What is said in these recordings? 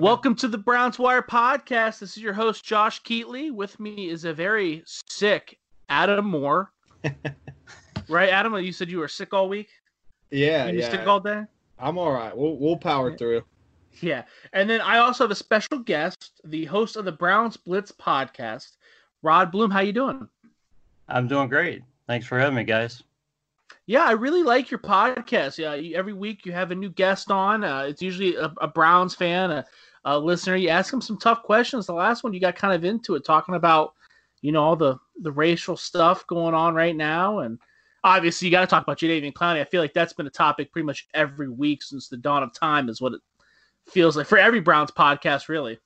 Welcome to the Browns Wire podcast. This is your host Josh Keatley. With me is a very sick Adam Moore. right, Adam? You said you were sick all week. Yeah, you yeah. sick all day. I'm all right. We'll we'll power through. Yeah, and then I also have a special guest, the host of the Browns Blitz podcast, Rod Bluhm. How you doing? I'm doing great. Thanks for having me, guys. Yeah, I really like your podcast. Yeah, you, every week you have a new guest on. Uh, it's usually a, a Browns fan, a, a, listener. You ask them some tough questions. The last one you got kind of into it, talking about you know all the the racial stuff going on right now, and obviously you got to talk about Jadeveon Clowney. I feel like that's been a topic pretty much every week since the dawn of time, is what it feels like for every Browns podcast, really.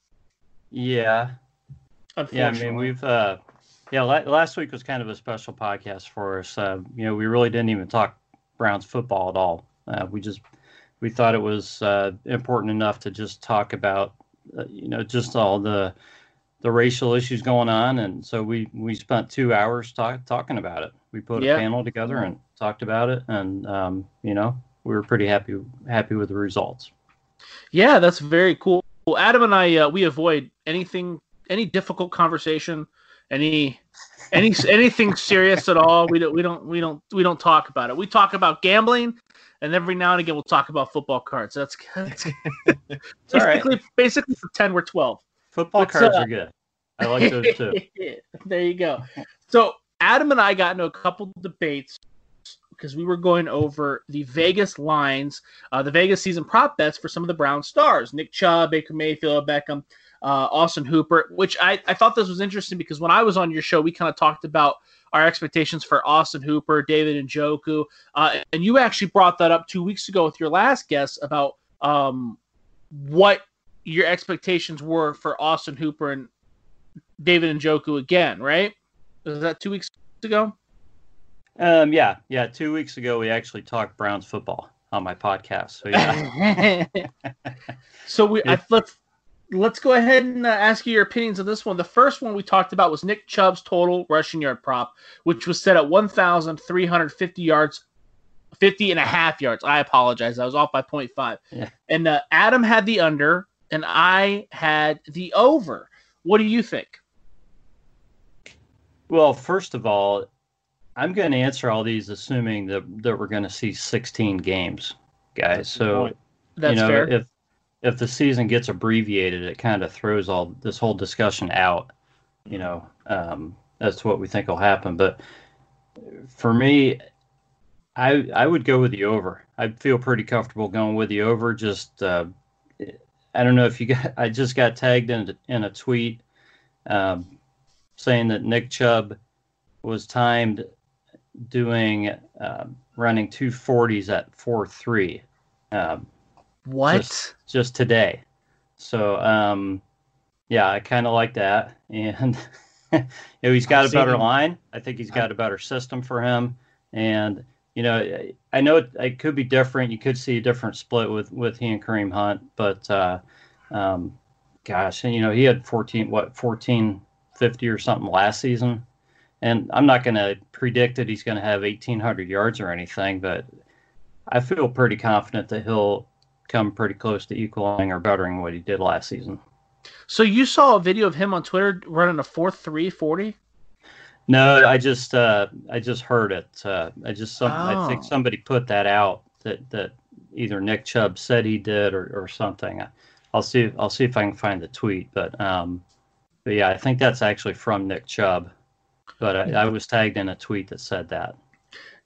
Yeah. Yeah, I mean we've uh yeah, last week was kind of a special podcast for us. Uh, you know, we really didn't even talk Browns football at all. Uh, we just we thought it was uh, important enough to just talk about uh, you know just all the the racial issues going on, and so we we spent two hours talk, talking about it. We put yeah. a panel together and talked about it, and um, you know we were pretty happy happy with the results. Yeah, that's very cool. Well, Adam and I uh, we avoid anything any difficult conversation any any anything serious at all. We don't we don't we don't we don't talk about it. We talk about gambling, and every now and again we'll talk about football cards. That's, that's basically right. basically pretend we're twelve. Football but, cards uh, are good. I like those too. there you go. So Adam and I got into a couple debates because we were going over the Vegas lines, uh, the Vegas season prop bets for some of the Brown stars: Nick Chubb, Baker Mayfield, Beckham uh, Austin Hooper, which I, I thought this was interesting because when I was on your show, we kind of talked about our expectations for Austin Hooper, David Njoku, uh, and you actually brought that up two weeks ago with your last guest about um, what your expectations were for Austin Hooper and David Njoku again, right? Was that two weeks ago? Um, yeah, yeah. Two weeks ago, we actually talked Browns football on my podcast. So yeah. so we I, let's let's go ahead and uh, ask you your opinions on this one. The first one we talked about was Nick Chubb's total rushing yard prop, which was set at 1,350 yards, 50 and a half yards. I apologize. I was off by 0.5. Yeah. And uh, Adam had the under, and I had the over. What do you think? Well, first of all, I'm going to answer all these assuming that, that we're going to see 16 games, guys. So, That's you know, fair. if if the season gets abbreviated, it kind of throws all this whole discussion out, you know, um, as to what we think will happen. But for me, I I would go with the over. I feel pretty comfortable going with the over. Just uh, I don't know if you got. I just got tagged in in a tweet um, saying that Nick Chubb was timed doing uh, running two forties at four three. Um, what? Just, just today. So, um, yeah, I kind of like that. And you know, he's got I've a better him. line. I think he's got a better system for him. And you know, I know it, it, could be different. You could see a different split with with he and Kareem Hunt, but uh, um, gosh, and you know, he had 14 what 1450 or something last season. And I'm not going to predict that he's going to have 1800 yards or anything, but I feel pretty confident that he'll come pretty close to equaling or bettering what he did last season. So you saw a video of him on Twitter running a four three forty. No, I just uh, I just heard it. Uh, I just some, I think Oh. somebody put that out that that either Nick Chubb said he did or, or something. I'll see I'll see if I can find the tweet, but um, but yeah, I think that's actually from Nick Chubb. But I, I was tagged in a tweet that said that.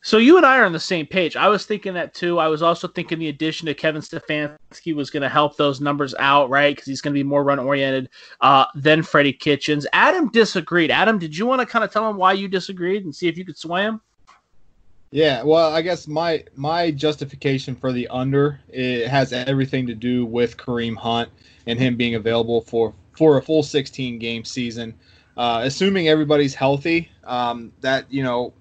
So you and I are on the same page. I was thinking that too. I was also thinking the addition to Kevin Stefanski was going to help those numbers out, right? Because he's going to be more run oriented uh, than Freddie Kitchens. Adam disagreed. Adam, did you want to kind of tell him why you disagreed and see if you could sway him? Yeah, well, I guess my my justification for the under it has everything to do with Kareem Hunt and him being available for for a full 16 game season. Uh, assuming everybody's healthy, um, that you know,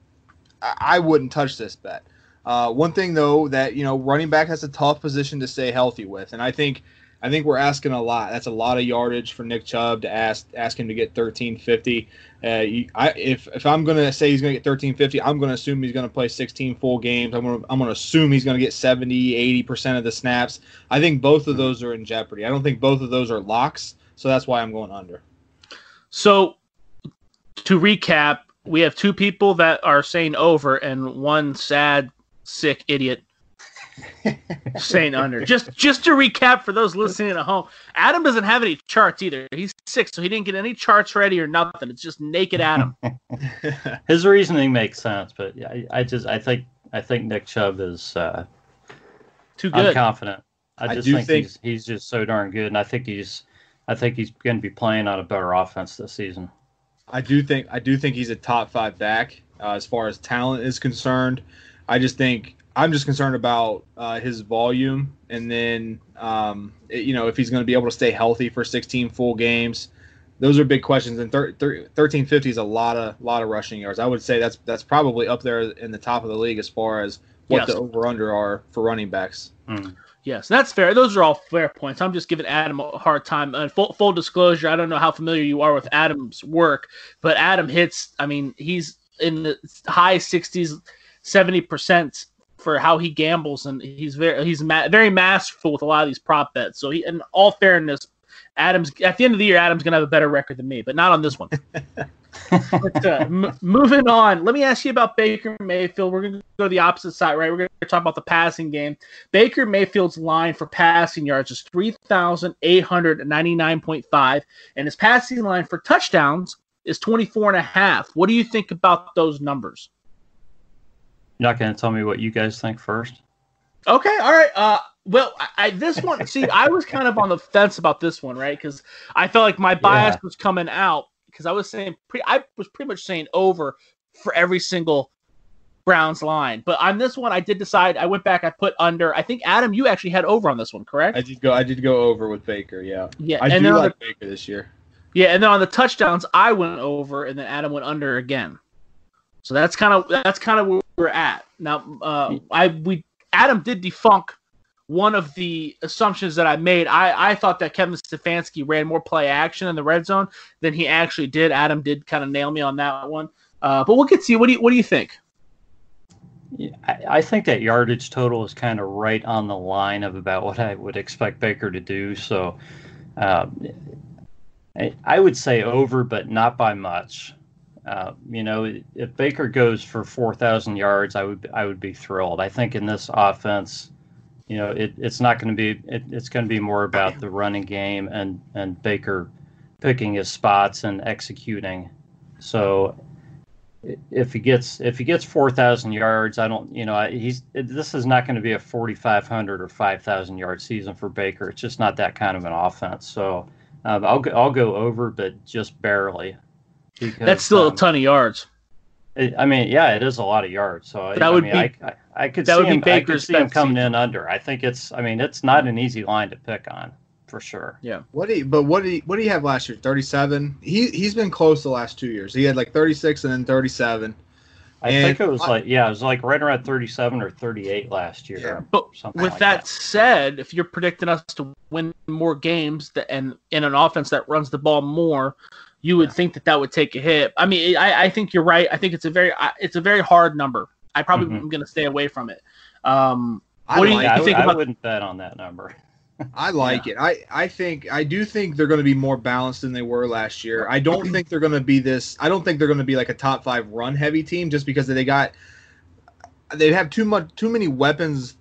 I, wouldn't touch this bet. Uh, one thing though that you know, running back has a tough position to stay healthy with, and I think I think we're asking a lot. That's a lot of yardage for Nick Chubb to ask ask him to get 1350. Uh, I, if if I'm gonna say he's gonna get 1350, I'm gonna assume he's gonna play 16 full games. I'm gonna I'm gonna assume he's gonna get 70, 80 percent of the snaps. I think both of those are in jeopardy. I don't think both of those are locks, so that's why I'm going under. So to recap, we have two people that are saying over and one sad, sick idiot saying under. Just just to recap for those listening at home, Adam doesn't have any charts either. He's sick, so he didn't get any charts ready or nothing. It's just naked Adam. His reasoning makes sense, but I, I just I think I think Nick Chubb is uh, Too I'm good. confident. I I just do think, think- he's he's just so darn good, and I think he's I think he's going to be playing on a better offense this season. I do think I do think he's a top five back uh, as far as talent is concerned. I just think I'm just concerned about uh, his volume, and then um, it- you know if he's going to be able to stay healthy for 16 full games. Those are big questions. And thir- thir- 1350 is a lot of lot of rushing yards. I would say that's that's probably up there in the top of the league as far as what Yes. the over under are for running backs. Mm. Yes, that's fair. Those are all fair points. I'm just giving Adam a hard time. And full, full disclosure, I don't know how familiar you are with Adam's work, but Adam hits. I mean, he's in the high 60s, 70 percent for how he gambles, and he's very he's ma- very masterful with a lot of these prop bets. So he, in all fairness, Adam's at the end of the year, Adam's gonna have a better record than me, but not on this one. but, uh, m- moving on, let me ask you about Baker Mayfield. We're gonna go to the opposite side, right? We're gonna talk about the passing game. Baker Mayfield's line for passing yards is 3,899.5, and his passing line for touchdowns is 24 and a half. What do you think about those numbers? You're not going to tell me what you guys think first. Okay, all right. Uh, well, I, I this one. see, I was kind of on the fence about this one, right? Because I felt like my bias Yeah. was coming out because I was saying, pre- I was pretty much saying over for every single Browns line. But on this one, I did decide. I went back. I put under. I think Adam, you actually had over on this one, correct? I did go I did go over with Baker. Yeah, yeah, I and do like the, Baker this year. yeah, and then on the touchdowns, I went over, and then Adam went under again. So that's kind of that's kind of where we're at now. Uh, I we Adam did defunk one of the assumptions that I made. I, I thought that Kevin Stefanski ran more play action in the red zone than he actually did. Adam did kind of nail me on that one. Uh, but we'll get to you. What do you what do you think? Yeah, I, I think that yardage total is kind of right on the line of about what I would expect Baker to do. So um, I, I would say over, but not by much. Uh, you know, if Baker goes for four thousand yards, I would I would be thrilled. I think in this offense, you know, it, it's not going to be it, it's going to be more about the running game and and Baker picking his spots and executing. So if he gets if he gets four thousand yards, I don't you know I- he's this is not going to be a forty five hundred or five thousand yard season for Baker. It's just not that kind of an offense. So um, I'll go, I'll go over, but just barely. Because, That's still um, a ton of yards. it- I mean, yeah, it is a lot of yards. So That I would mean, be- I, I, I could that see would be him. I Baker's see him best coming in under. I think it's. I mean, it's not an easy line to pick on for sure. Yeah. What do you, but what did he what did he have last year? Thirty seven. He he's been close the last two years. He had like thirty six and then thirty seven. I And think it was I- like yeah, it was like right around thirty seven or thirty eight last year. Yeah. But something with like that, that. said, if you're predicting us to win more games th- and in an offense that runs the ball more, you would think that that would take a hit. I mean, I, I think you're right. I think it's a very it's a very hard number. I probably Mhm. am going to stay away from it. Um, I What do you- like Yeah, I, think would- I about- wouldn't bet on that number. I like yeah. it. I, I think I do think they're going to be more balanced than they were last year. I don't think they're going to be this. I don't think they're going to be like a top five run heavy team just because they got they have too much too many weapons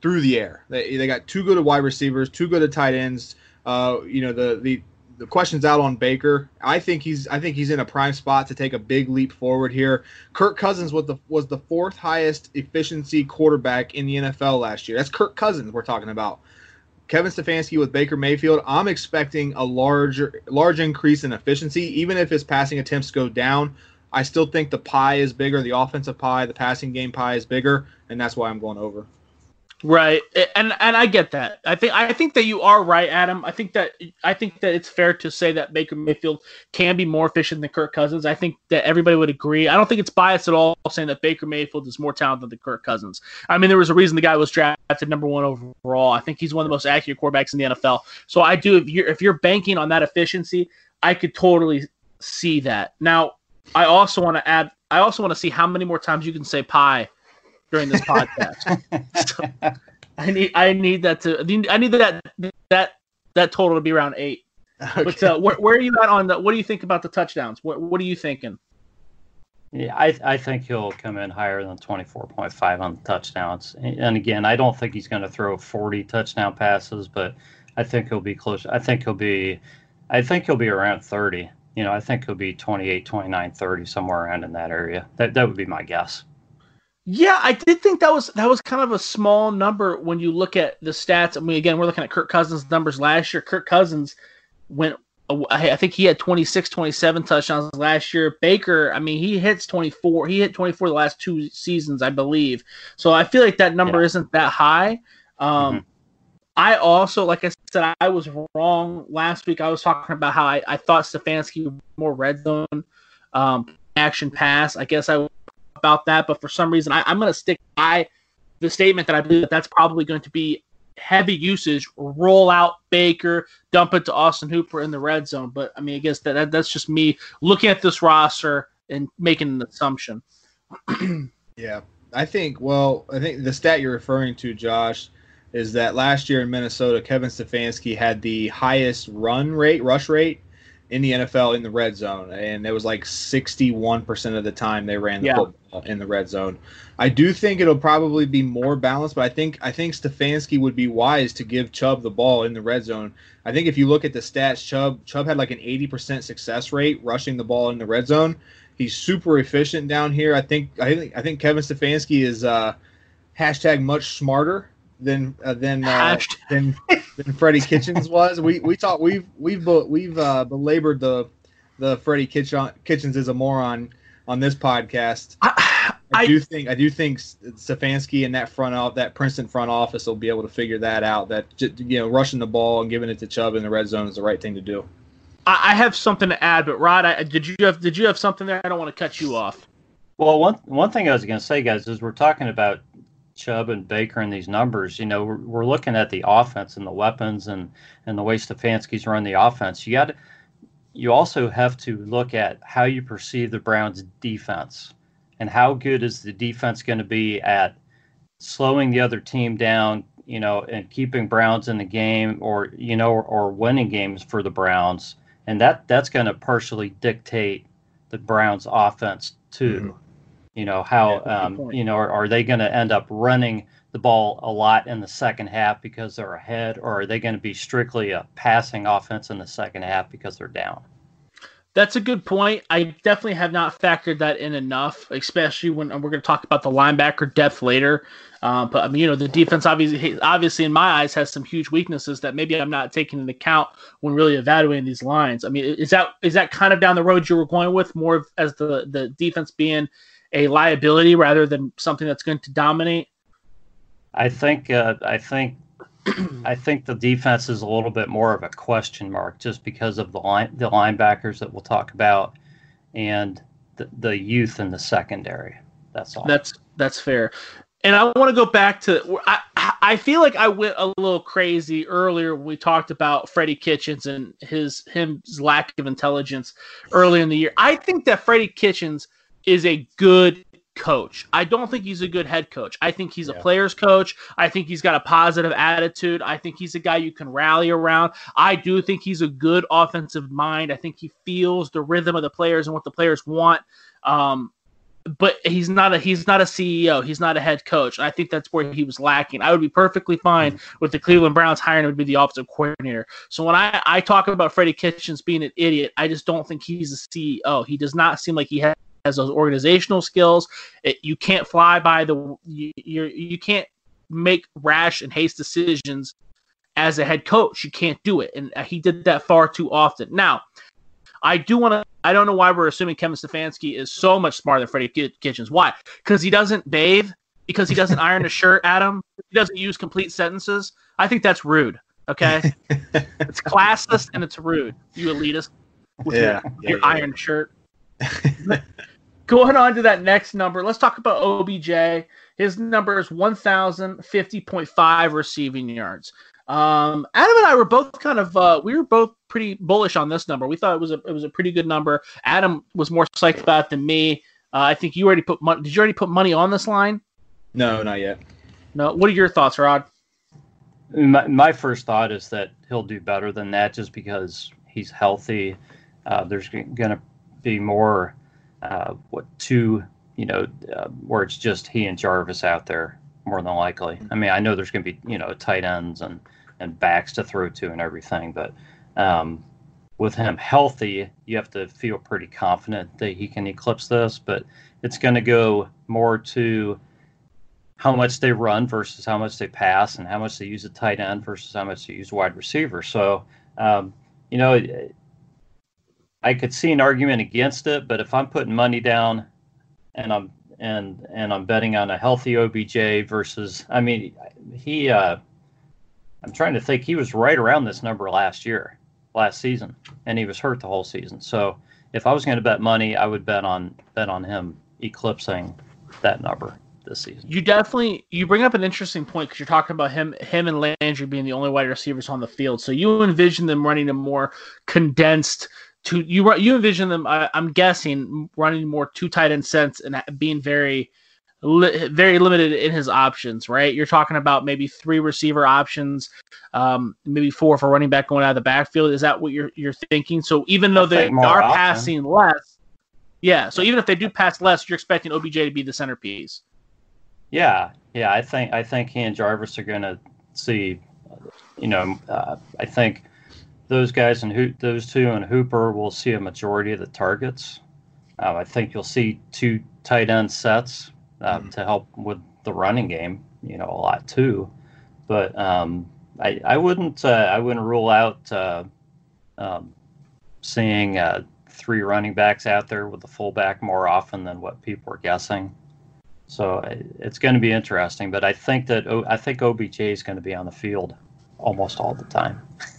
through the air. They, they got too good of wide receivers, too good at tight ends. Uh, you know the the the question's out on Baker. I think he's I think he's in a prime spot to take a big leap forward here. Kirk Cousins was the was the fourth highest efficiency quarterback in the NFL last year. That's Kirk Cousins we're talking about. Kevin Stefanski with Baker Mayfield. I'm expecting a larger large increase in efficiency, even if his passing attempts go down. I still think the pie is bigger, the offensive pie, the passing game pie is bigger, and that's why I'm going over. Right, and and I get that. I think I think that you are right, Adam. I think that I think that it's fair to say that Baker Mayfield can be more efficient than Kirk Cousins. I think that everybody would agree. I don't think it's biased at all saying that Baker Mayfield is more talented than Kirk Cousins. I mean, there was a reason the guy was drafted number one overall. I think he's one of the most accurate quarterbacks in the NFL. So I do. If you're if you're banking on that efficiency, I could totally see that. Now, I also want to add. I also want to see how many more times you can say pie during this podcast. so I need I need that to I need that that that total to be around eight. Okay. But uh, where, where are you at on the? What do you think about the touchdowns? What What are you thinking? Yeah, I I think he'll come in higher than twenty four point five on the touchdowns. And again, I don't think he's going to throw forty touchdown passes, but I think he'll be close. I think he'll be, I think he'll be around thirty. You know, I think he'll be 28, 29, 30, somewhere around in that area. That that would be my guess. Yeah, I did think that was that was kind of a small number when you look at the stats. I mean, again, we're looking at Kirk Cousins' numbers last year. Kirk Cousins went I think he had 26, 27 touchdowns last year. Baker, I mean, he hits 24. He hit 24 the last two seasons, I believe. So I feel like that number yeah. isn't that high. Um, mm-hmm. I also, like I said, I was wrong last week. I was talking about how I, I thought Stefanski more red zone um, action pass. I guess I about that, but for some reason, I, am going to stick by the statement that I believe that that's probably going to be heavy usage. Roll out Baker, dump it to Austin Hooper in the red zone. But I mean, I guess that, that that's just me looking at this roster and making an assumption. yeah, I think. Well, I think the stat you're referring to, Josh, is that last year in Minnesota, Kevin Stefanski had the highest run rate, rush rate in the NFL in the red zone, and it was like 61% of the time they ran the yeah. football in the red zone. I do think it'll probably be more balanced, but I think I think Stefanski would be wise to give Chubb the ball in the red zone. I think if you look at the stats, Chubb Chubb had like an 80% success rate rushing the ball in the red zone. He's super efficient down here. I think I think I think Kevin Stefanski is uh, hashtag much smarter than uh, than uh, than than Freddie Kitchens was. We we talked we've we've we've uh, belabored the the Freddie Kitchen, Kitchens is a moron on this podcast. I, I, I do think I do think Stefanski and that front off that Princeton front office will be able to figure that out. That you know rushing the ball and giving it to Chubb in the red zone is the right thing to do. I, I have something to add, but Rod, I, did you have did you have something there? I don't want to cut you off. Well, one one thing I was going to say, guys, is we're talking about Chubb and Baker and these numbers, you know, we're, we're, looking at the offense and the weapons and and the way Stefanski's run the offense. You got you also have to look at how you perceive the Browns defense and how good is the defense going to be at slowing the other team down, you know, and keeping Browns in the game or you know or, or winning games for the Browns. And that that's going to partially dictate the Browns offense too. Mm-hmm. You know how yeah, um, you know are, are they going to end up running the ball a lot in the second half because they're ahead, or are they going to be strictly a passing offense in the second half because they're down? That's a good point. I definitely have not factored that in enough, especially when we're going to talk about the linebacker depth later. Uh, but I mean, you know, the defense obviously, obviously, in my eyes, has some huge weaknesses that maybe I'm not taking into account when really evaluating these lines. I mean, is that is that kind of down the road you were going with more as the the defense being a liability rather than something that's going to dominate? I think uh, I think I think the defense is a little bit more of a question mark just because of the line the linebackers that we'll talk about and the, the youth in the secondary. That's all. That's that's fair. And I want to go back to I I feel like I went a little crazy earlier when we talked about Freddie Kitchens and his his lack of intelligence early in the year. I think that Freddie Kitchens is a good coach. I don't think he's a good head coach. I think he's Yeah. a player's coach. I think he's got a positive attitude. I think he's a guy you can rally around. I do think he's a good offensive mind. I think he feels the rhythm of the players and what the players want. Um, but he's not a he's not a CEO. He's not a head coach. I think that's where he was lacking. I would be perfectly fine with the Cleveland Browns hiring him to be the offensive coordinator. So when I, I talk about Freddie Kitchens being an idiot, I just don't think he's a CEO. He does not seem like he has, has those organizational skills. It, you can't fly by the you you're, you can't make rash and haste decisions as a head coach. You can't do it, and uh, he did that far too often. Now, I do want to. I don't know why we're assuming Kevin Stefanski is so much smarter than Freddie Kitchens. Why? Because he doesn't bathe. Because he doesn't iron a shirt, Adam. He doesn't use complete sentences. I think that's rude. Okay, it's classless and it's rude. You elitist with Yeah, your, yeah, your yeah. iron shirt. Going on to that next number, let's talk about OBJ. His number is 1,050.5 receiving yards. Um, Adam and I were both kind of uh, we were both pretty bullish on this number. We thought it was a it was a pretty good number. Adam was more psyched about it than me. Uh, I think you already put money. Did you already put money on this line? No, not yet. No. What are your thoughts, Rod? My, my first thought is that he'll do better than that just because he's healthy. Uh, there's going to be more, uh, what, two, you know, uh, where it's just he and Jarvis out there more than likely. I mean, I know there's going to be, you know, tight ends and, and backs to throw to and everything, but um, with him healthy, you have to feel pretty confident that he can eclipse this, but it's going to go more to how much they run versus how much they pass and how much they use a tight end versus how much they use wide receiver. So, um, you know, I could see an argument against it, but if I'm putting money down and I'm and and I'm betting on a healthy OBJ versus, I mean, he, uh, I'm trying to think, he was right around this number last year, last season, and he was hurt the whole season. So, if I was going to bet money, I would bet on bet on him eclipsing that number this season. You definitely you bring up an interesting point because you're talking about him him and Landry being the only wide receivers on the field. So you envision them running a more condensed to you you envision them. I, I'm guessing running more two tight end sets and being very li- very limited in his options. Right? You're talking about maybe three receiver options, um, maybe four for running back going out of the backfield. Is that what you're you're thinking? So even though they are often. passing less. Yeah, so even if they do pass less, you're expecting OBJ to be the centerpiece. Yeah, yeah, I think I think he and Jarvis are going to see. You know, uh, I think those guys and Ho- those two and Hooper will see a majority of the targets. Um, I think you'll see two tight end sets uh, to help with the running game. You know, a lot too, but um, I I wouldn't uh, I wouldn't rule out uh, um, seeing uh, three running backs out there with the fullback more often than what people are guessing. So it's going to be interesting, but I think that I think OBJ is going to be on the field almost all the time.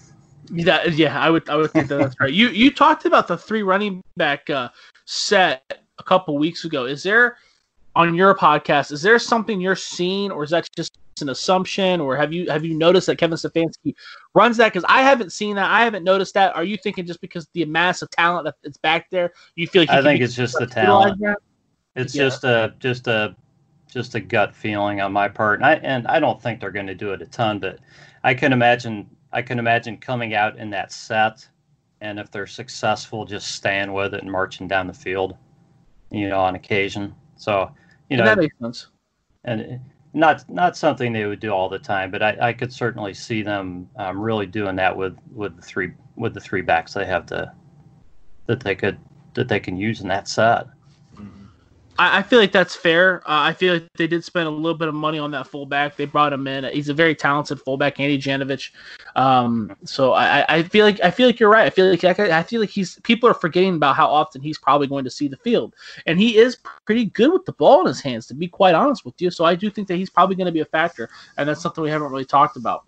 Yeah, yeah, I would, I would think that that's right. You, you talked about the three running back uh, set a couple weeks ago. Is there on your podcast? Is there something you're seeing, or is that just an assumption, or have you have you noticed that Kevin Stefanski runs that? Because I haven't seen that. I haven't noticed that. Are you thinking just because the mass of talent that's back there, you feel like I think it's just the talent. that? It's Yeah. just a just a just a gut feeling on my part, and I and I don't think they're going to do it a ton, but I can imagine I can imagine coming out in that set, and if they're successful, just staying with it and marching down the field, you know, on occasion. So you And know, that makes sense. and not not something they would do all the time, but I, I could certainly see them um, really doing that with with the three with the three backs they have to that they could that they can use in that set. I, I feel like that's fair. Uh, I feel like they did spend a little bit of money on that fullback. They brought him in. He's a very talented fullback, Andy Janovich. Um, so I, I- feel like I feel like you're right. I feel like I feel like he's people are forgetting about how often he's probably going to see the field, and he is pretty good with the ball in his hands. To be quite honest with you, so I do think that he's probably going to be a factor, and that's something we haven't really talked about.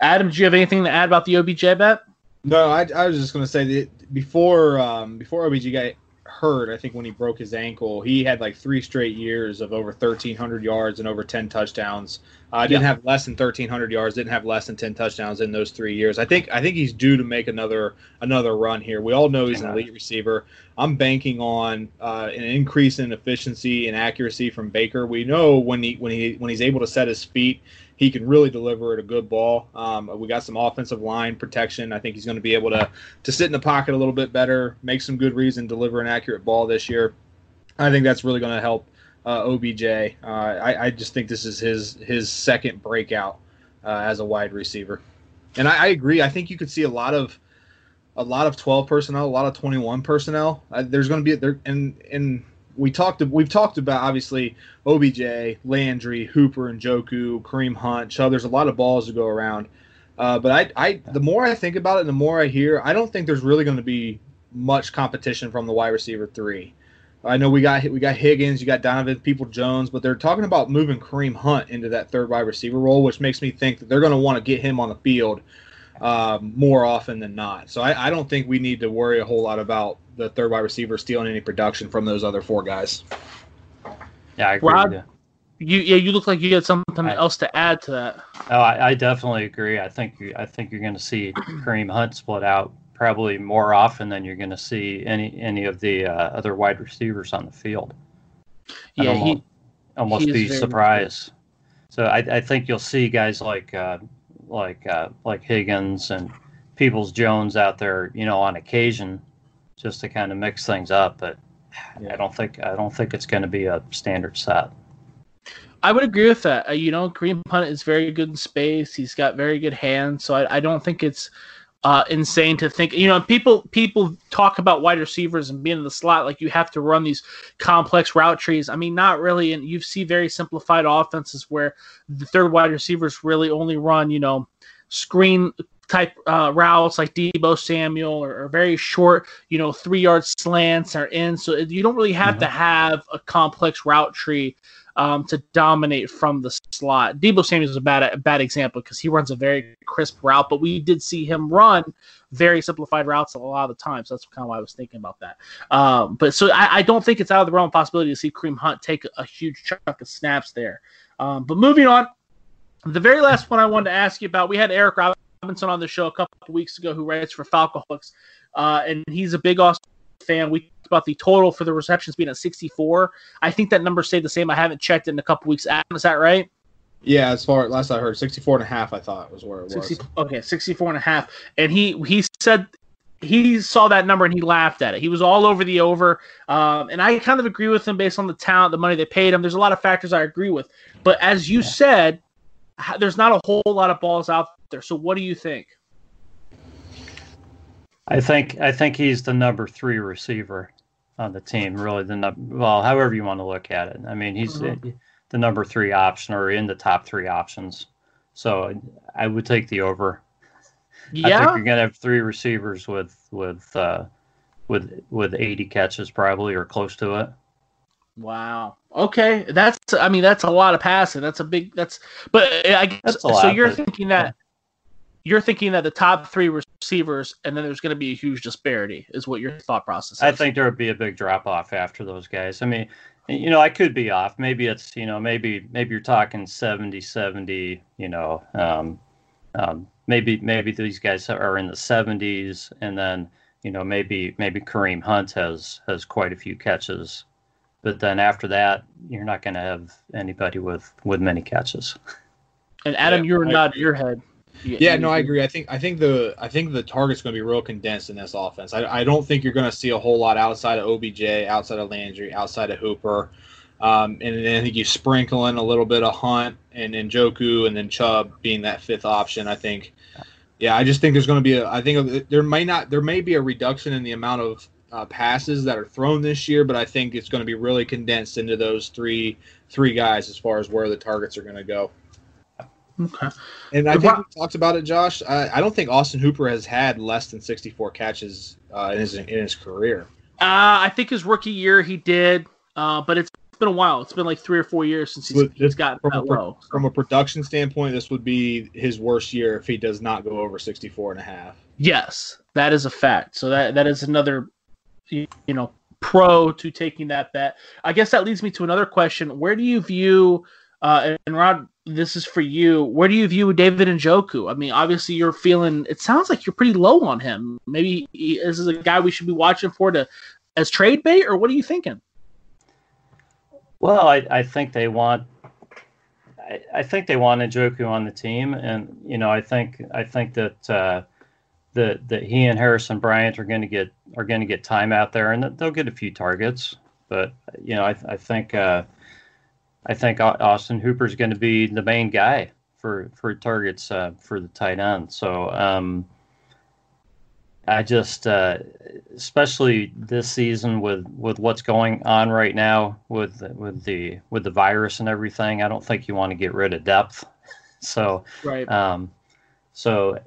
Adam, do you have anything to add about the OBJ bet? No, I, I was just going to say that before um, before OBJ got hurt, I think when he broke his ankle, he had like three straight years of over 1,300 yards and over 10 touchdowns Uh, didn't have less than 1,300 yards. Didn't have less than 10 touchdowns in those three years. I think I think he's due to make another another run here. We all know he's an elite receiver. I'm banking on uh, an increase in efficiency and accuracy from Baker. We know when he when he when he's able to set his feet, he can really deliver it a good ball. Um, we got some offensive line protection. I think he's going to be able to to sit in the pocket a little bit better, make some good reads, and deliver an accurate ball this year. I think that's really going to help uh, OBJ. Uh, I, I, just think this is his his second breakout uh, as a wide receiver, and I, I, agree. I think you could see a lot of a lot of twelve personnel, a lot of twenty one personnel. Uh, there's going to be there, and and we talked. We've talked about obviously OBJ, Landry, Hooper, and Njoku, Kareem Hunt. So there's a lot of balls to go around. Uh, but I, I, the more I think about it, the more I hear, I don't think there's really going to be much competition from the wide receiver three. I know we got we got Higgins, you got Donovan Peoples Jones, but they're talking about moving Kareem Hunt into that third wide receiver role, which makes me think that they're going to want to get him on the field um, more often than not. So I, I, don't think we need to worry a whole lot about the third wide receiver stealing any production from those other four guys. Yeah, I agree. Rod, you. you. yeah, you look like you had something I, else to add to that. Oh, I, I definitely agree. I think you, I think you're going to see Kareem Hunt split out probably more often than you're going to see any any of the uh, other wide receivers on the field. Yeah, I'd almost, he, almost be surprised. So I, I think you'll see guys like uh, like uh, like Higgins and Peoples Jones out there, you know, on occasion, just to kind of mix things up. But yeah. I don't think I don't think it's going to be a standard set. I would agree with that. Uh, you know, Kareem Hunt is very good in space. He's got very good hands, so I, I don't think it's uh, insane to think. You know, people people talk about wide receivers and being in the slot like you have to run these complex route trees. I mean, not really. And you see very simplified offenses where the third wide receivers really only run, you know, screen type uh, routes like Deebo Samuel or, or, very short, you know, three yard slants are in. So you don't really have mm-hmm. to have a complex route tree um, to dominate from the slot. Deebo Samuel is a bad a bad example because he runs a very crisp route, but we did see him run very simplified routes a lot of the time. So that's kind of why I was thinking about that. Um, but so I, I, don't think it's out of the realm of possibility to see Kareem Hunt take a, a huge chunk of snaps there. Um, but moving on, the very last one I wanted to ask you about, we had Eric Robinson on the show a couple of weeks ago who writes for Falcoholics, uh, and he's a big Austin fan. We talked about the total for the receptions being at 64. I think that number stayed the same. I haven't checked in a couple weeks. Adam, is that right? Yeah, as far as last I heard, 64 and a half, I thought was where it 60, was. Okay, 64 and a half. And he he said he saw that number and he laughed at it. He was all over the over. Um, and I kind of agree with him based on the talent, the money they paid him. There's a lot of factors I agree with. But as you yeah. said, there's not a whole lot of balls out there. So what do you think? I think I think he's the number three receiver on the team. Really, the number well, however you want to look at it. I mean, he's mm-hmm. the number three option or in the top three options. So I would take the over. Yeah. I think you're gonna have three receivers with with uh, with with 80 catches probably or close to it. Wow. Okay, that's I mean that's a lot of passing. That's a big that's but I guess so. You're thinking that you're thinking that the top three receivers, and then there's going to be a huge disparity, is what your thought process is. I think there would be a big drop off after those guys. I mean, you know, I could be off. Maybe it's, you know, maybe maybe you're talking 70, 70, you know, um, um, maybe maybe these guys are in the 70s, and then you know maybe maybe Kareem Hunt has has quite a few catches, but then after that, you're not going to have anybody with with many catches. And Adam, yeah, you're nodding your head. Yeah, no, I agree. I think I think the I think the target's going to be real condensed in this offense. I, I don't think you're going to see a whole lot outside of OBJ, outside of Landry, outside of Hooper, um, and then I think you sprinkle in a little bit of Hunt and then Njoku and then Chubb being that fifth option. I think, yeah, I just think there's going to be a. I think there may not there may be a reduction in the amount of uh, passes that are thrown this year, but I think it's going to be really condensed into those three three guys as far as where the targets are going to go. Okay. And I think we talked about it, Josh. I, I, don't think Austin Hooper has had less than 64 catches uh, in his in his career. Uh, I think his rookie year he did, uh, but it's been a while. It's been like three or four years since he's, he's gotten from that a, low. From a production standpoint, this would be his worst year if he does not go over 64 and a half. Yes, that is a fact. So that that is another, you know, pro to taking that bet. I guess that leads me to another question. Where do you view Uh, and Rod, this is for you. Where do you view David Njoku? I mean, obviously you're feeling. It sounds like you're pretty low on him. Maybe he, this is a guy we should be watching for to as trade bait, or what are you thinking? Well, I, I think they want. I, think they want Njoku on the team, and you know, I think I think that uh, that that he and Harrison Bryant are going to get are going to get time out there, and they'll get a few targets. But you know, I, I think uh, I think Austin Hooper is going to be the main guy for for targets uh, for the tight end. So um, I just, uh, especially this season with with what's going on right now with with the with the virus and everything, I don't think you want to get rid of depth. So right. Um, so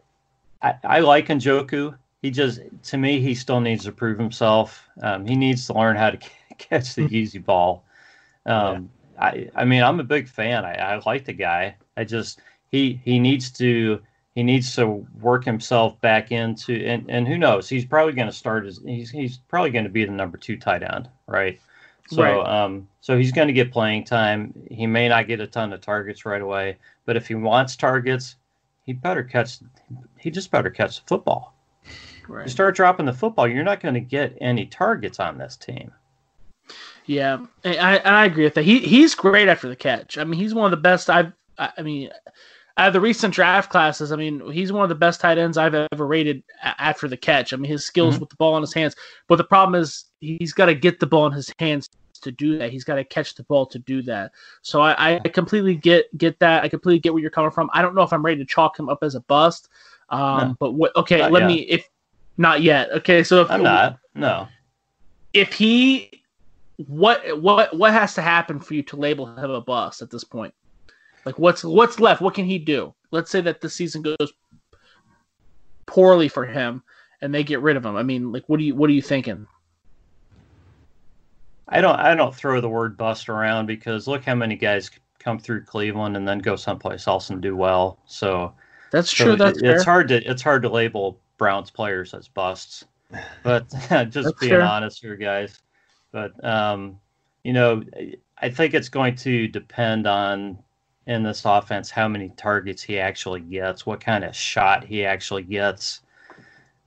I, I like Njoku. He just, to me, he still needs to prove himself. Um, he needs to learn how to catch the easy ball. Um, yeah. I, I mean, I'm a big fan. I, I like the guy. I just he he needs to he needs to work himself back into and, and who knows he's probably going to start as he's he's probably going to be the number two tight end right so right. um so he's going to get playing time he may not get a ton of targets right away but if he wants targets he better catch he just better catch the football right. you start dropping the football you're not going to get any targets on this team yeah, I, I agree with that. He he's great after the catch. I mean, he's one of the best I've. I mean, out of the recent draft classes, I mean, he's one of the best tight ends I've ever rated after the catch. I mean, his skills mm-hmm. with the ball in his hands. But the problem is he's got to get the ball in his hands to do that. He's got to catch the ball to do that. So I, I, completely get get that. I completely get where you're coming from. I don't know if I'm ready to chalk him up as a bust. Um, no. But what, okay, let yet. me if not yet. Okay, so if I'm not. No. If he what what what has to happen for you to label him a bust at this point? Like what's what's left? What can he do? Let's say that the season goes poorly for him and they get rid of him. I mean, like what do you what are you thinking? I don't I don't throw the word bust around because look how many guys come through Cleveland and then go someplace else and do well. So that's true. So that's it, it's hard to it's hard to label Browns players as busts. But just that's being fair. honest here, guys. But um, you know, I think it's going to depend on in this offense how many targets he actually gets, what kind of shot he actually gets.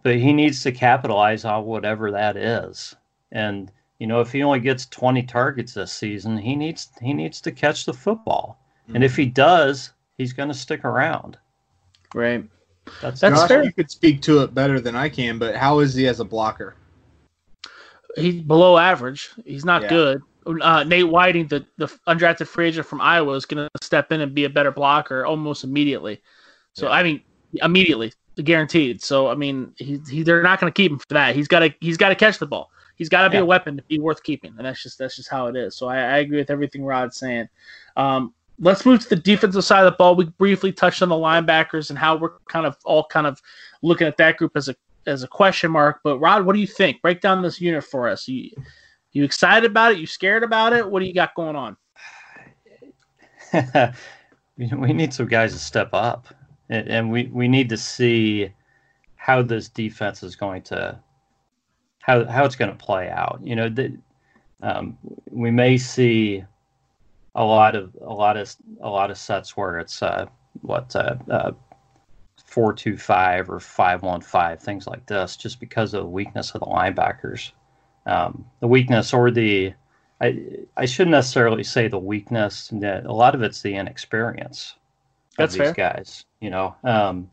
But he needs to capitalize on whatever that is. And you know, if he only gets 20 targets this season, he needs he needs to catch the football. Mm-hmm. And if he does, he's going to stick around. Right. That's, That's Josh, fair. You could speak to it better than I can, but how is he as a blocker? he's below average. He's not yeah. good. Uh, Nate Wieting, the, the undrafted free agent from Iowa, is going to step in and be a better blocker almost immediately. So yeah. I mean, immediately, guaranteed. So I mean, he, he they're not going to keep him for that. He's got to he's got to catch the ball. He's got to be yeah. a weapon to be worth keeping, and that's just that's just how it is. So I, I agree with everything Rod's saying. Um, let's move to the defensive side of the ball. We briefly touched on the linebackers and how we're kind of all kind of looking at that group as a as a question mark. But Rod, what do you think? Break down this unit for us. You you excited about it? You scared about it? What do you got going on? we need some guys to step up, and, and we we need to see how this defense is going to how how it's going to play out. You know, the, um, we may see a lot of a lot of a lot of sets where it's uh, what uh, uh, four two five or five one five things like this, just because of the weakness of the linebackers. Um, the weakness or the I I shouldn't necessarily say the weakness. That a lot of it's the inexperience That's of these fair. guys. You know, um,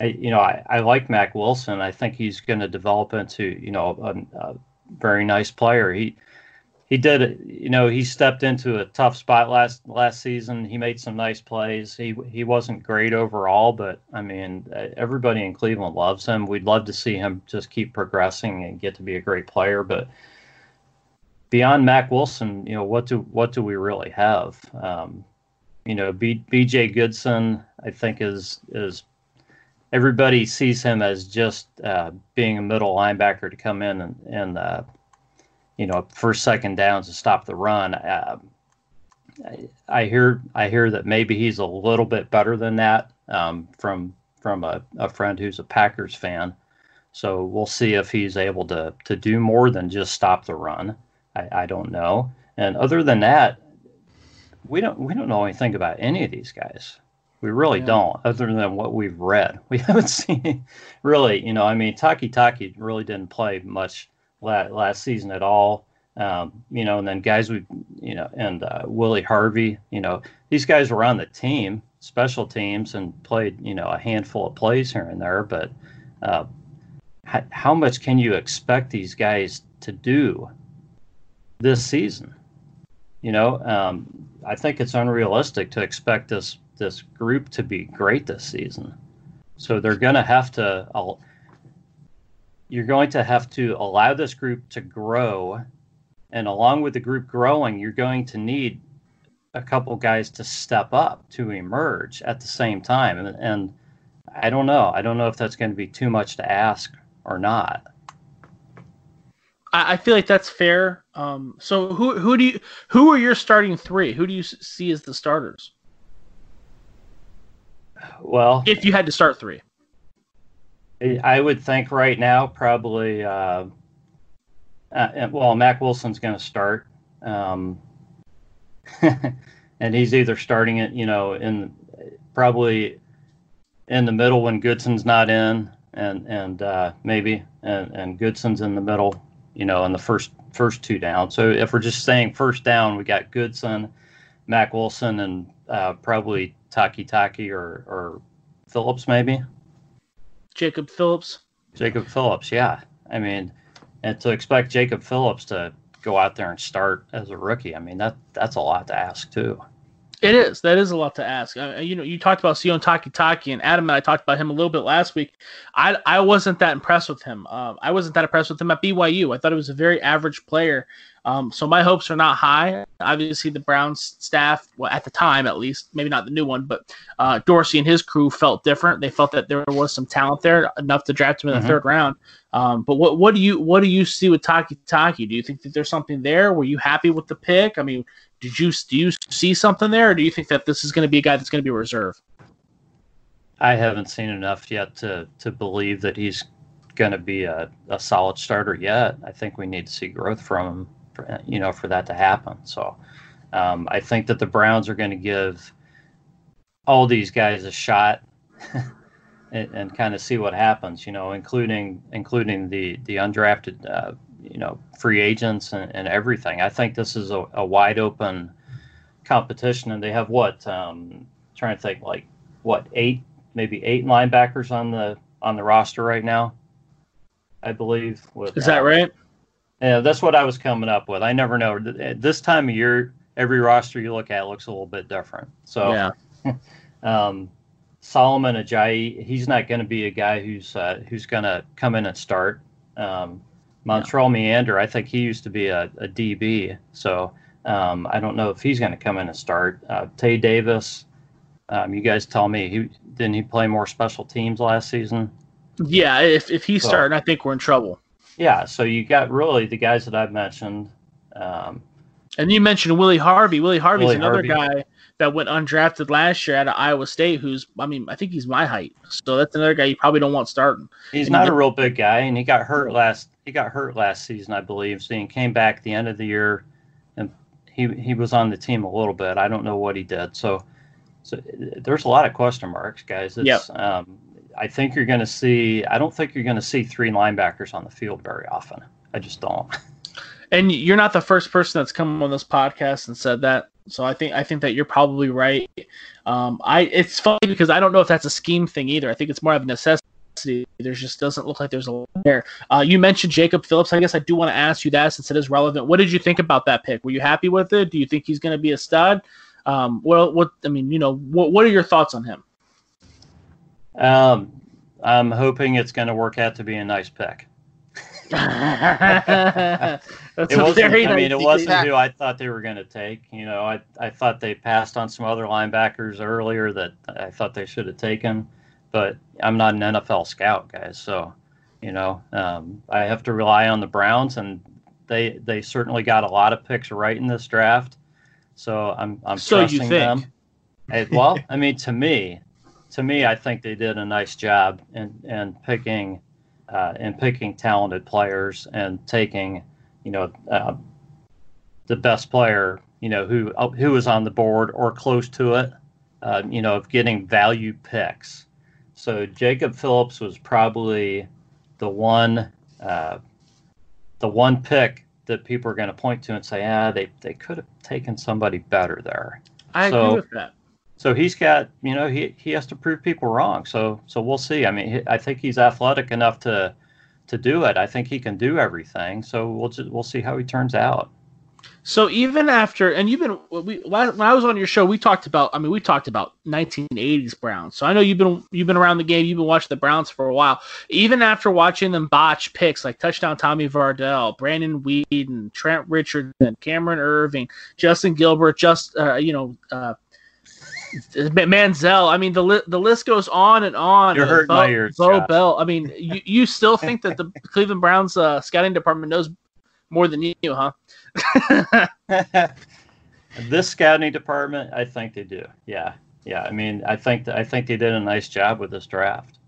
I, you know, I, I like Mack Wilson. I think he's going to develop into you know a, a very nice player. He he did you know he stepped into a tough spot last last season he made some nice plays he he wasn't great overall but i mean everybody in cleveland loves him we'd love to see him just keep progressing and get to be a great player but beyond Mack Wilson you know what do what do we really have um, you know B, B.J. Goodson i think is is everybody sees him as just uh, being a middle linebacker to come in and, and uh, you know, first second downs to stop the run. Uh, I, I, hear I hear that maybe he's a little bit better than that um, from from a, a friend who's a Packers fan. So we'll see if he's able to to do more than just stop the run. I, I don't know. And other than that, we don't we don't know anything about any of these guys. We really Yeah. don't, other than what we've read. We haven't seen really, you know. I mean, Takitaki really didn't play much last, last season at all. Um, you know, and then guys we, you know, and uh, Willie Harvey. You know, these guys were on the team, special teams, and played you know a handful of plays here and there. But uh, how, how much can you expect these guys to do this season? You know, um, I think it's unrealistic to expect this this group to be great this season. So they're going to have to. You're going to have to allow this group to grow, and along with the group growing, you're going to need a couple guys to step up to emerge at the same time. And, and I don't know. I don't know if that's going to be too much to ask or not. I, I feel like that's fair. Um, so who who do you who are your starting three? Who do you see as the starters Well, if you had to start three? I would think right now probably. Uh, uh, well, Mack Wilson's going to start, um, and he's either starting it, you know, in probably in the middle when Goodson's not in, and and uh, maybe and and Goodson's in the middle, you know, in the first first two down. So if we're just saying first down, we got Goodson, Mack Wilson, and uh, probably Takitaki or or Phillips maybe. Jacob Phillips. Jacob Phillips, yeah. I mean, and to expect Jacob Phillips to go out there and start as a rookie, I mean that that's a lot to ask too. It is. That is a lot to ask. Uh, you know, you talked about Sione Takitaki, and Adam and I talked about him a little bit last week. I I wasn't that impressed with him. Um, I wasn't that impressed with him at BYU. I thought he was a very average player. Um, so my hopes are not high. Obviously, the Browns staff, well, at the time at least, maybe not the new one, but uh, Dorsey and his crew felt different. They felt that there was some talent there enough to draft him in the Mhm. third round. Um, but what what do you what do you see with Taki Taki? Do you think that there's something there? Were you happy with the pick? I mean, did you do you see something there, or do you think that this is going to be a guy that's going to be a reserve? I haven't seen enough yet to to believe that he's going to be a, a solid starter yet. I think we need to see growth from him, for, you know, for that to happen. So um, I think that the Browns are going to give all these guys a shot and, and kind of see what happens. You know, including including the the undrafted, uh, you know, free agents and, and everything. I think this is a, a wide open competition, and they have what? Um, trying to think, like what eight maybe eight linebackers on the on the roster right now. I believe. With, Is that uh, right? Yeah, that's what I was coming up with. I never know. At This time of year, every roster you look at looks a little bit different. So, yeah. um, Solomon Ajayi, he's not going to be a guy who's uh, who's going to come in and start. Um, Montrel Meander, I think he used to be a, a DB, so um, I don't know if he's going to come in and start. Uh, Tae Davis, um, you guys tell me. He didn't he play more special teams last season? Yeah, if if he's Well- starting, I think we're in trouble. Yeah, so you got really the guys that I've mentioned. Um, And you mentioned Willie Harvey. Willie Harvey's Willie another Harvey. guy that went undrafted last year out of Iowa State. Who's, I mean, I think he's my height, so that's another guy you probably don't want starting. He's And not he- a real big guy, and he got hurt last. He got hurt last season, I believe. So he came back at the end of the year, and he he was on the team a little bit. I don't know what he did. So, so there's a lot of question marks, guys. It's, Yep. Um, I think you're going to see. I don't think you're going to see three linebackers on the field very often. I just don't. And you're not the first person that's come on this podcast and said that. So I think I think that you're probably right. Um, I it's funny because I don't know if that's a scheme thing either. I think it's more of a necessity. There just doesn't look like there's a lot there. Uh, you mentioned Jacob Phillips. I guess I do want to ask you that since it is relevant. What did you think about that pick? Were you happy with it? Do you think he's going to be a stud? Um, well, what I mean, you know, what what are your thoughts on him? Um, I'm hoping it's going to work out to be a nice pick. That's It wasn't. I mean, it wasn't who I thought they were going to take. You know, I I thought they passed on some other linebackers earlier that I thought they should have taken, but I'm not an NFL scout, guys. So, you know, um, I have to rely on the Browns, and they they certainly got a lot of picks right in this draft. So I'm I'm So trusting them. Well, I mean, to me, to me, I think they did a nice job in in picking uh, in picking talented players and taking, you know, uh, the best player you know, who uh, who was on the board or close to it, uh, you know, of getting value picks. So Jacob Phillips was probably the one uh, the one pick that people are going to point to and say, ah, they, they could have taken somebody better there. I so, agree with that. So he's got, you know, he, he has to prove people wrong. So so we'll see. I mean, I think he's athletic enough to to do it. I think he can do everything. So we'll just we'll see how he turns out. So even after, and you've been, we, when I was on your show, we talked about. I mean, we talked about 1980s Browns. So I know you've been you've been around the game. You've been watching the Browns for a while. Even after watching them botch picks like touchdown Tommy Vardell, Brandon Weeden, Trent Richardson, Cameron Erving, Justin Gilbert, just uh, you know. Uh, Manziel. I mean, the li- the list goes on and on. You're hurting Bo, my ears, Bo Josh. Bell. I mean, you, you still think that the Cleveland Browns uh, scouting department knows more than you, huh? this scouting department, I think they do. Yeah, yeah. I mean, I think I think they did a nice job with this draft.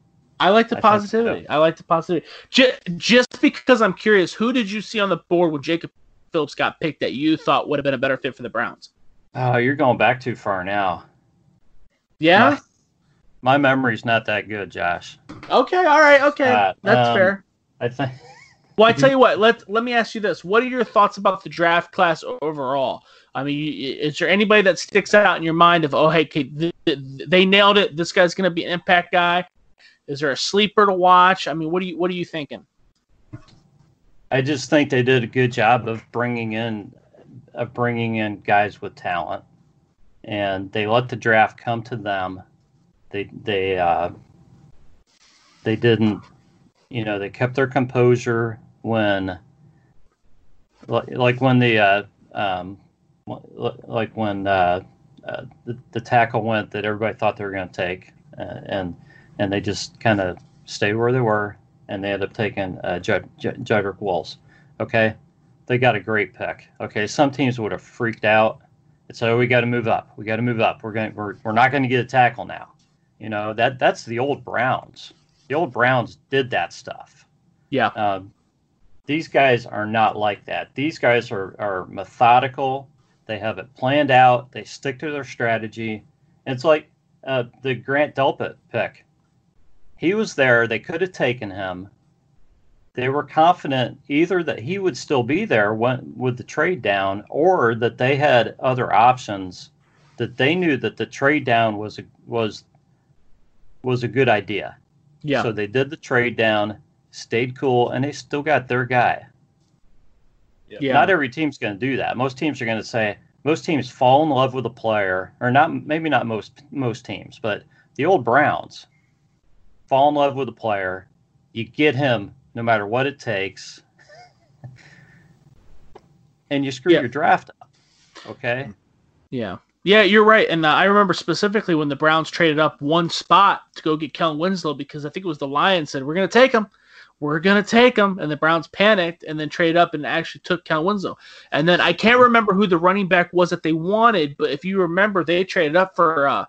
I like the I positivity. I like the positivity. Just, just because I'm curious, who did you see on the board when Jacob Phillips got picked that you thought would have been a better fit for the Browns? Oh, you're going back too far now. Yeah. My memory's not that good, Josh. Okay. All right. Okay. Uh, That's um, fair. I think Well, I tell you what. Let Let me ask you this: What are your thoughts about the draft class overall? I mean, is there anybody that sticks out in your mind of, oh, hey, th- th- they nailed it. This guy's going to be an impact guy. Is there a sleeper to watch? I mean, what are you What are you thinking? I just think they did a good job of bringing in of bringing in guys with talent, and they let the draft come to them. They they uh, they didn't, you know, they kept their composure when, like, when the uh, um, like when uh, uh, the, the tackle went that everybody thought they were going to take, uh, and and they just kind of stayed where they were, and they ended up taking uh, Jud- Jud- Jedrick Wills. Okay, they got a great pick. Okay, some teams would have freaked out "Oh, we got to move up. We got to move up. We're going. We're, we're not going to get a tackle now." You know that that's the old Browns. The old Browns did that stuff. Yeah. Um, these guys are not like that. These guys are, are methodical. They have it planned out. They stick to their strategy. And it's like uh, the Grant Delpit pick. He was there. They could have taken him. They were confident either that he would still be there when, with the trade down, or that they had other options. That they knew that the trade down was a, was was a good idea. Yeah. So they did the trade down, stayed cool, and they still got their guy. yeah. Not every team's going to do that. Most teams are going to say most teams fall in love with a player, or not. Maybe not most most teams, but the old Browns fall in love with a player. You get him no matter what it takes, and you screw Yeah. your draft up. Okay. Yeah. Yeah, you're right. And uh, I remember specifically when the Browns traded up one spot to go get Kellen Winslow because I think it was the Lions said, We're going to take him. We're going to take him. And the Browns panicked and then traded up and actually took Kellen Winslow. And then I can't remember who the running back was that they wanted, but if you remember, they traded up for uh,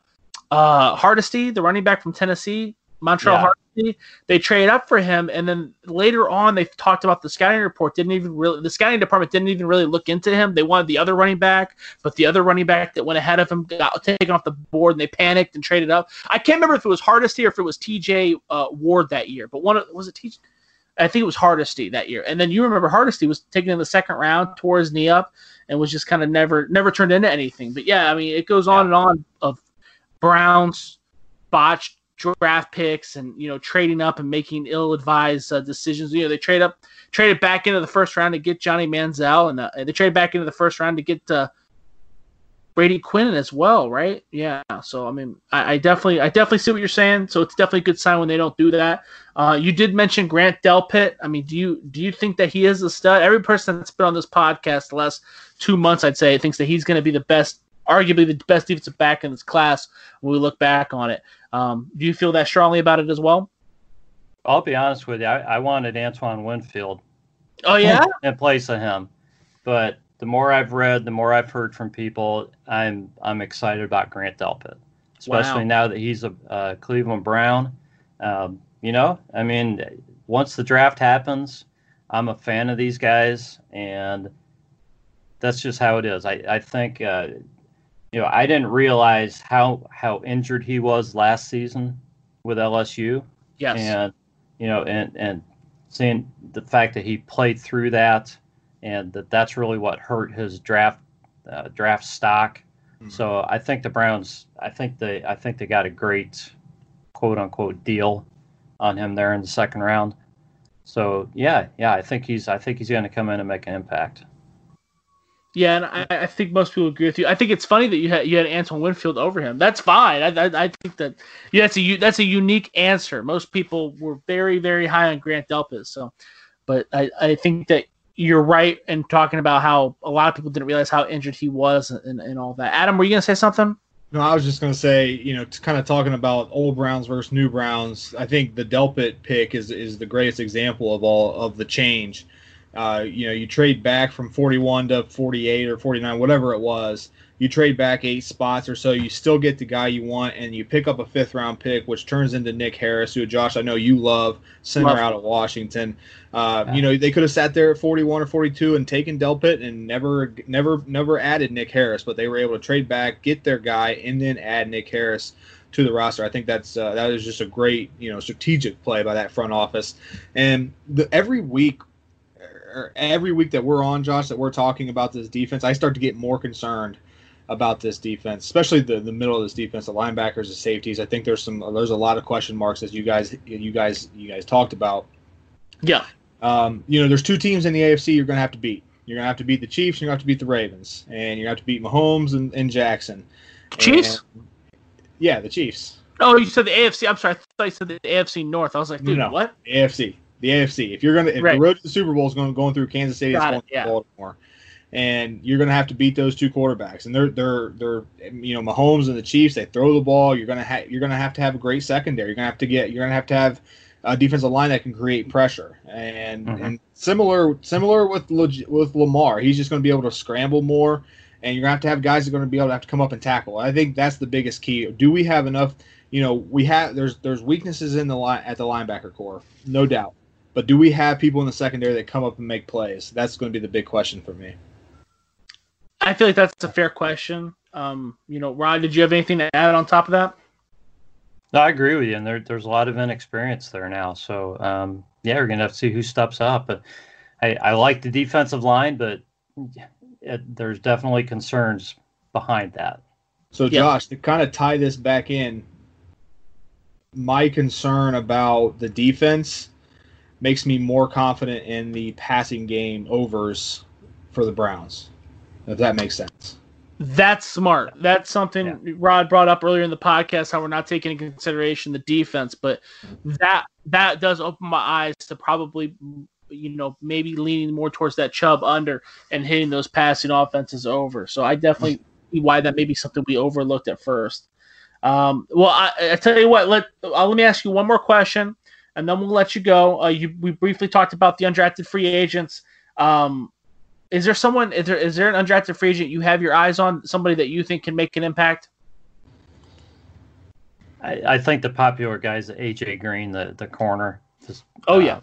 uh, Hardesty, the running back from Tennessee, Montario Yeah. Hardesty. They traded up for him. And then later on, they talked about the scouting report. Didn't even really, the scouting department didn't even really look into him. They wanted the other running back but the other running back that went ahead of him got taken off the board and they panicked and traded up. I can't remember if it was Hardesty or if it was TJ uh, Ward that year, but one of, was it TJ? I think it was Hardesty that year. And then you remember Hardesty was taken in the second round, tore his knee up, and was just kind of never never turned into anything. But yeah, I mean, it goes on and on of Browns botched draft picks and you know trading up and making ill-advised uh, decisions. You know, they trade up, traded back into the first round to get Johnny Manziel, and uh, they traded back into the first round to get uh, Brady Quinn as well, right? Yeah. So I mean, I, I definitely, I definitely see what you're saying. So it's definitely a good sign when they don't do that. Uh, you did mention Grant Delpit. I mean, do you do you think that he is a stud? Every person that's been on this podcast the last two months, I'd say, thinks that he's going to be the best, arguably the best defensive back in this class when we look back on it. Um, do you feel that strongly about it as well? I'll be honest with you. I, I wanted Antoine Winfield Oh yeah, in place of him. But the more I've read, the more I've heard from people, I'm I'm excited about Grant Delpit, especially Wow. now that he's a, uh Cleveland Brown. Um, you know, I mean, once the draft happens, I'm a fan of these guys, and that's just how it is. I I think uh, you know I didn't realize how how injured he was last season with LSU. Yes. And you know, and and seeing the fact that he played through that, and that that's really what hurt his draft uh, draft stock. Mm-hmm. So I think the Browns, I think they, I think they got a great quote unquote deal on him there in the second round. So yeah, yeah, I think he's, I think he's going to come in and make an impact. Yeah, and I, I, think most people agree with you. I think it's funny that you had you had Antoine Winfield over him. That's fine. I, I, I think that yeah, that's a that's a unique answer. Most people were very very high on Grant Delpit. So, but I, I think that you're right in talking about how a lot of people didn't realize how injured he was and, and all that. Adam, were you gonna say something? No, I was just gonna say, you know, kind of talking about old Browns versus new Browns. I think the Delpit pick is is the greatest example of all of the change uh, you know, you trade back from 41 to 48 or 49, whatever it was. You trade back eight spots or so. You still get the guy you want, and you pick up a fifth round pick, which turns into Nick Harris, who Josh I know you love, center love. out of Washington. Uh, yeah. You know, they could have sat there at 41 or 42 and taken Delpit and never, never, never added Nick Harris, but they were able to trade back, get their guy, and then add Nick Harris to the roster. I think that's uh, that is just a great you know strategic play by that front office. And the, every week every week that we're on, Josh, that we're talking about this defense, I start to get more concerned about this defense, especially the, the middle of this defense, the linebackers, the safeties. I think there's some there's a lot of question marks as you guys you guys you guys talked about. Yeah. Um, you know, there's two teams in the AFC you're going to have to beat. You're going to have to beat the Chiefs. You're going to have to beat the Ravens, and you're going to have to beat Mahomes and, and Jackson. Chiefs. And, yeah, the Chiefs. Oh, you said the AFC. I'm sorry. I thought you said the AFC North. I was like, dude, no, no. what? AFC the AFC. If you're gonna, if right. the road to the Super Bowl is going going through Kansas City, it's going it, yeah. Baltimore, and you're gonna have to beat those two quarterbacks. And they're they're they're you know Mahomes and the Chiefs. They throw the ball. You're gonna have you're gonna have to have a great secondary. You're gonna have to get you're gonna have to have a defensive line that can create pressure. And mm-hmm. and similar similar with with Lamar, he's just going to be able to scramble more. And you're gonna have to have guys that are going to be able to have to come up and tackle. I think that's the biggest key. Do we have enough? You know, we have there's there's weaknesses in the line at the linebacker core, no doubt. But do we have people in the secondary that come up and make plays? That's going to be the big question for me. I feel like that's a fair question. Um, you know, Rod, did you have anything to add on top of that? No, I agree with you, and there, there's a lot of inexperience there now. So, um, yeah, we're gonna have to see who steps up. But I, I like the defensive line, but it, there's definitely concerns behind that. So, Josh, to kind of tie this back in, my concern about the defense makes me more confident in the passing game overs for the Browns. If that makes sense. That's smart. That's something yeah. Rod brought up earlier in the podcast how we're not taking into consideration the defense, but that that does open my eyes to probably you know maybe leaning more towards that Chubb under and hitting those passing offenses over. So I definitely see why that may be something we overlooked at first. Um, well, I, I, tell you what. Let uh, let me ask you one more question and then we'll let you go. Uh, you, we briefly talked about the undrafted free agents. Um, is there someone? Is there is there an undrafted free agent you have your eyes on? Somebody that you think can make an impact? I, I think the popular guy is AJ Green, the the corner. Just, oh yeah, uh,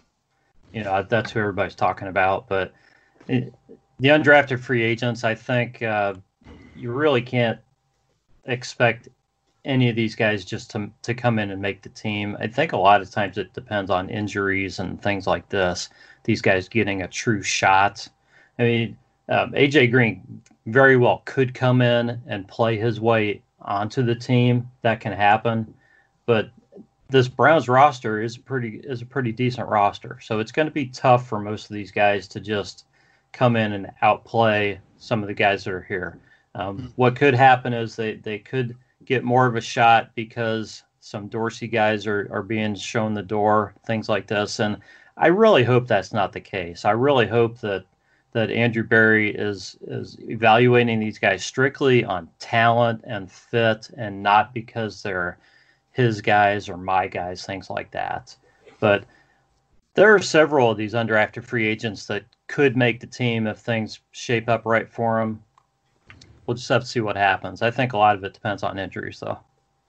you know that's who everybody's talking about. But it, the undrafted free agents, I think uh, you really can't expect any of these guys just to to come in and make the team. I think a lot of times it depends on injuries and things like this. These guys getting a true shot. I mean, um, AJ Green very well could come in and play his way onto the team. That can happen, but this Browns roster is pretty is a pretty decent roster. So it's going to be tough for most of these guys to just come in and outplay some of the guys that are here. Um, mm-hmm. what could happen is they they could get more of a shot because some Dorsey guys are, are being shown the door, things like this. And I really hope that's not the case. I really hope that that Andrew Berry is is evaluating these guys strictly on talent and fit and not because they're his guys or my guys, things like that. But there are several of these undrafted free agents that could make the team if things shape up right for them we'll just have to see what happens. I think a lot of it depends on injuries, though.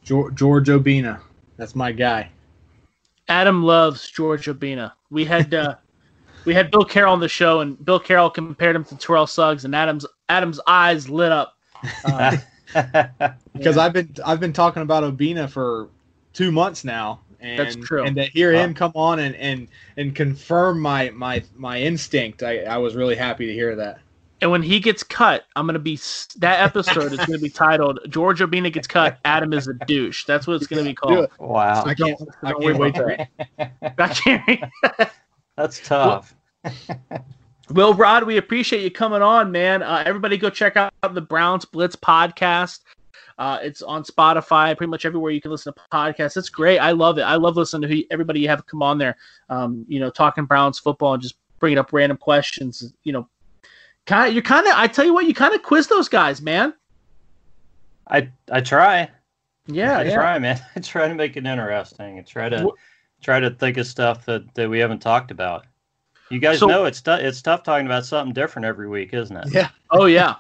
George, George Obinna, that's my guy. Adam loves George Obinna. We had uh, we had Bill Carroll on the show, and Bill Carroll compared him to Terrell Suggs, and Adam's Adam's eyes lit up. Uh, because yeah. I've been I've been talking about Obinna for two months now, and That's true. and to hear him come on and and and confirm my my my instinct, I I was really happy to hear that. And when he gets cut, I'm gonna be that episode is gonna be titled "George Obinna gets cut. Adam is a douche." That's what it's gonna be called. it. wow, I can't I don't can't wait to about read. I can't. that's tough. Well, Rod, we appreciate you coming on, man. Uh, everybody, go check out the Browns Blitz podcast. Uh, it's on Spotify, pretty much everywhere you can listen to podcasts. It's great. I love it. I love listening to who, everybody you have come on there. Um, you know, talking Browns football and just bringing up random questions. You know, kind of. You're kind of. I tell you what, you kind of quiz those guys, man. I I try. Yeah, I yeah. try, man. I try to make it interesting. I try to try to think of stuff that, that we haven't talked about. You guys So- know it's tou- it's tough talking about something different every week, isn't it? Yeah, Oh yeah.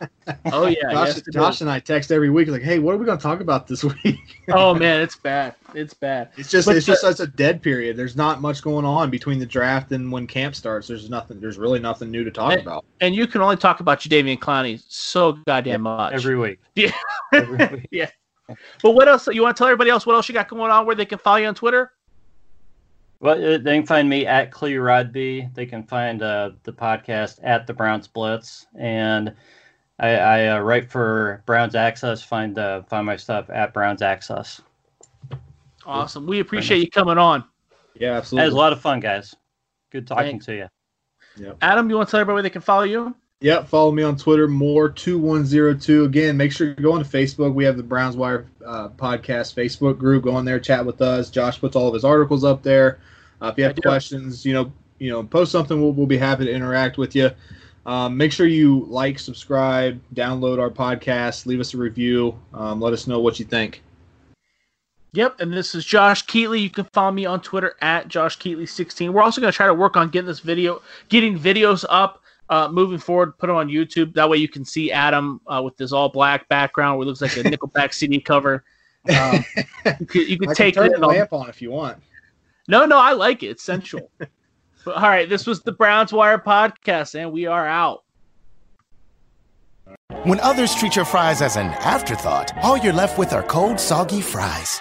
Oh yeah. Josh, yes, Josh and I text every week like, hey, what are we going to talk about this week? oh man, it's bad. It's bad. It's just But it's the- just such a dead period. There's not much going on between the draft and when camp starts. There's nothing. There's really nothing new to talk Hey, about. And you can only talk about Jadeveon Clowney so goddamn much. Every week. Yeah. Every week. yeah. But what else? You want to tell everybody else what else you got going on? Where they can follow you on Twitter? Well, uh, they can find me at Clee Rodby. They can find uh, the podcast at the Browns Blitz, and I, I uh, write for Browns Access. Find uh, find my stuff at Browns Access. Awesome. We appreciate you coming on. Yeah, absolutely. That was a lot of fun, guys. Good talking Thanks. to you. Adam, you want to tell everybody where they can follow you? Yep, follow me on Twitter, more2102. Again, make sure you go on to Facebook. We have the Browns Wire uh, podcast Facebook group. Go on there, chat with us. Josh puts all of his articles up there. Uh, if you have questions, you know, you know, post something. We'll, we'll be happy to interact with you. Um, make sure you like, subscribe, download our podcast, leave us a review. Um, let us know what you think. Yep. And this is Josh Keatley. You can follow me on Twitter at Josh Keatley16. We're also going to try to work on getting this video, getting videos up. Uh, moving forward, put them on YouTube. That way you can see Adam uh, with this all black background where it looks like a Nickelback CD cover. Um, you could, you could take can turn it the lamp on if you want. No, no, I like it. It's sensual. but all right, this was the Browns Wire podcast, and we are out. When others treat your fries as an afterthought, all you're left with are cold, soggy fries.